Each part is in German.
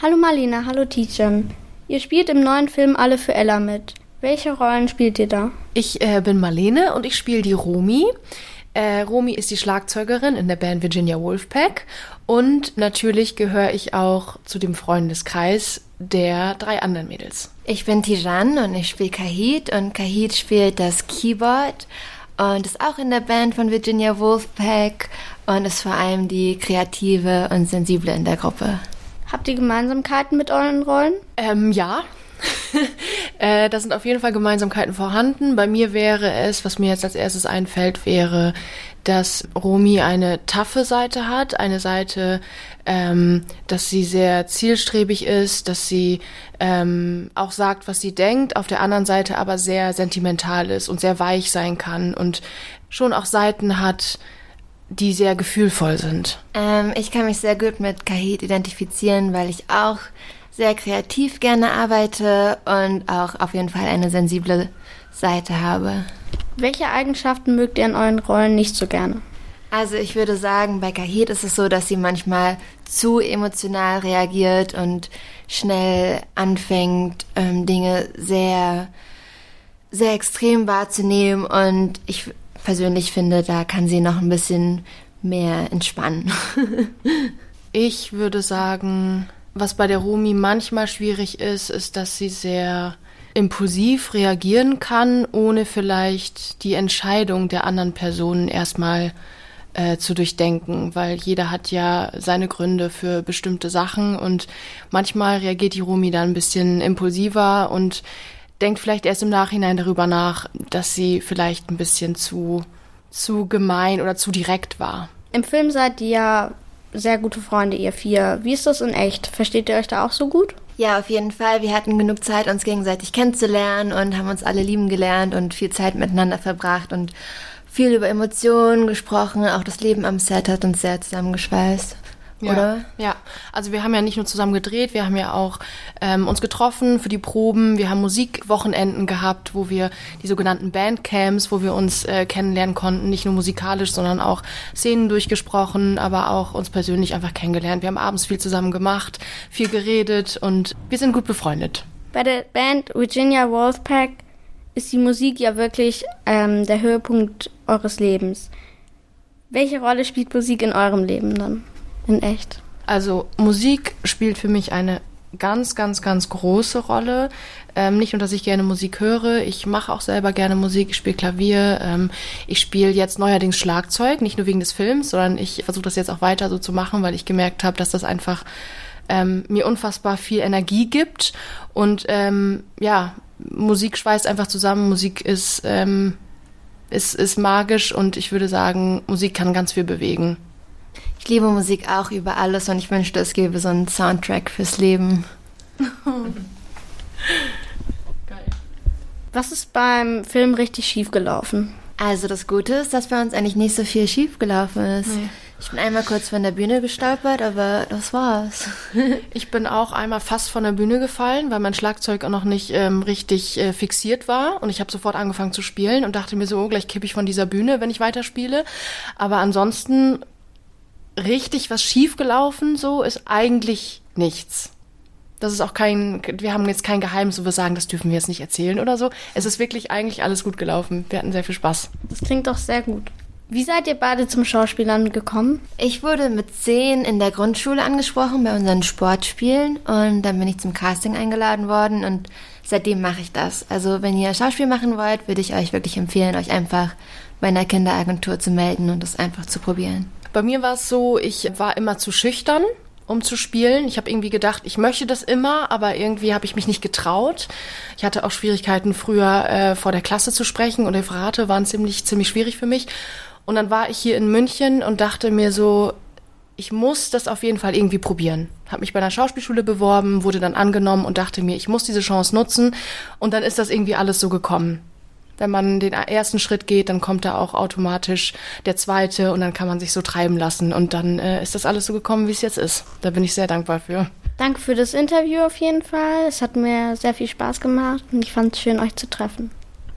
Hallo Marlene, hallo Tijan. Ihr spielt im neuen Film Alle für Ella mit. Welche Rollen spielt ihr da? Ich äh, bin Marlene und ich spiele die Romi. Äh, Romi ist die Schlagzeugerin in der Band Virginia Wolfpack und natürlich gehöre ich auch zu dem Freundeskreis der drei anderen Mädels. Ich bin Tijan und ich spiele Kahit und Kahit spielt das Keyboard und ist auch in der Band von Virginia Wolfpack und ist vor allem die kreative und sensible in der Gruppe. Habt ihr Gemeinsamkeiten mit euren Rollen? Ähm, ja. äh, da sind auf jeden Fall Gemeinsamkeiten vorhanden. Bei mir wäre es, was mir jetzt als erstes einfällt, wäre, dass Romi eine taffe Seite hat, eine Seite, ähm, dass sie sehr zielstrebig ist, dass sie ähm, auch sagt, was sie denkt, auf der anderen Seite aber sehr sentimental ist und sehr weich sein kann und schon auch Seiten hat, die sehr gefühlvoll sind. Ähm, ich kann mich sehr gut mit Kahit identifizieren, weil ich auch sehr kreativ gerne arbeite und auch auf jeden Fall eine sensible Seite habe. Welche Eigenschaften mögt ihr in euren Rollen nicht so gerne? Also ich würde sagen, bei Kahit ist es so, dass sie manchmal zu emotional reagiert und schnell anfängt, ähm, Dinge sehr, sehr extrem wahrzunehmen. Und ich persönlich finde, da kann sie noch ein bisschen mehr entspannen. ich würde sagen, was bei der Romi manchmal schwierig ist, ist, dass sie sehr impulsiv reagieren kann, ohne vielleicht die Entscheidung der anderen Personen erstmal äh, zu durchdenken, weil jeder hat ja seine Gründe für bestimmte Sachen und manchmal reagiert die Romi dann ein bisschen impulsiver und denkt vielleicht erst im Nachhinein darüber nach, dass sie vielleicht ein bisschen zu, zu gemein oder zu direkt war. Im Film seid ihr ja sehr gute Freunde, ihr vier. Wie ist das in echt? Versteht ihr euch da auch so gut? Ja, auf jeden Fall. Wir hatten genug Zeit, uns gegenseitig kennenzulernen und haben uns alle lieben gelernt und viel Zeit miteinander verbracht und viel über Emotionen gesprochen. Auch das Leben am Set hat uns sehr zusammengeschweißt. Ja, oder? Ja, also wir haben ja nicht nur zusammen gedreht, wir haben ja auch ähm, uns getroffen für die Proben. Wir haben Musikwochenenden gehabt, wo wir die sogenannten Bandcamps, wo wir uns äh, kennenlernen konnten, nicht nur musikalisch, sondern auch Szenen durchgesprochen, aber auch uns persönlich einfach kennengelernt. Wir haben abends viel zusammen gemacht, viel geredet und wir sind gut befreundet. Bei der Band Virginia Wolfpack ist die Musik ja wirklich ähm, der Höhepunkt eures Lebens. Welche Rolle spielt Musik in eurem Leben dann? In echt? Also Musik spielt für mich eine ganz, ganz, ganz große Rolle. Ähm, nicht nur, dass ich gerne Musik höre, ich mache auch selber gerne Musik, ich spiele Klavier, ähm, ich spiele jetzt neuerdings Schlagzeug, nicht nur wegen des Films, sondern ich versuche das jetzt auch weiter so zu machen, weil ich gemerkt habe, dass das einfach ähm, mir unfassbar viel Energie gibt. Und ähm, ja, Musik schweißt einfach zusammen, Musik ist, ähm, ist, ist magisch und ich würde sagen, Musik kann ganz viel bewegen. Ich liebe Musik auch über alles und ich wünschte, es gäbe so einen Soundtrack fürs Leben. Geil. Was ist beim Film richtig schief gelaufen? Also das Gute ist, dass bei uns eigentlich nicht so viel schief gelaufen ist. Nee. Ich bin einmal kurz von der Bühne gestolpert, aber das war's. ich bin auch einmal fast von der Bühne gefallen, weil mein Schlagzeug auch noch nicht ähm, richtig äh, fixiert war. Und ich habe sofort angefangen zu spielen und dachte mir so, oh, gleich kippe ich von dieser Bühne, wenn ich weiterspiele. Aber ansonsten richtig was schiefgelaufen, so ist eigentlich nichts. Das ist auch kein, wir haben jetzt kein Geheimnis, wo wir sagen, das dürfen wir jetzt nicht erzählen oder so. Es ist wirklich eigentlich alles gut gelaufen. Wir hatten sehr viel Spaß. Das klingt doch sehr gut. Wie seid ihr beide zum Schauspielern gekommen? Ich wurde mit zehn in der Grundschule angesprochen bei unseren Sportspielen und dann bin ich zum Casting eingeladen worden und seitdem mache ich das. Also wenn ihr Schauspiel machen wollt, würde ich euch wirklich empfehlen, euch einfach bei einer Kinderagentur zu melden und das einfach zu probieren. Bei mir war es so, ich war immer zu schüchtern um zu spielen. Ich habe irgendwie gedacht, ich möchte das immer, aber irgendwie habe ich mich nicht getraut. Ich hatte auch Schwierigkeiten früher äh, vor der Klasse zu sprechen und Referate waren ziemlich ziemlich schwierig für mich. Und dann war ich hier in München und dachte mir so, ich muss das auf jeden Fall irgendwie probieren. Habe mich bei einer Schauspielschule beworben, wurde dann angenommen und dachte mir, ich muss diese Chance nutzen. Und dann ist das irgendwie alles so gekommen wenn man den ersten Schritt geht, dann kommt da auch automatisch der zweite und dann kann man sich so treiben lassen. Und dann äh, ist das alles so gekommen, wie es jetzt ist. Da bin ich sehr dankbar für. Danke für das Interview auf jeden Fall. Es hat mir sehr viel Spaß gemacht und ich fand es schön, euch zu treffen.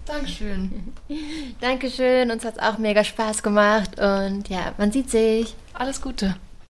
Dankeschön. Dankeschön, uns hat es auch mega Spaß gemacht und ja, man sieht sich. Alles Gute.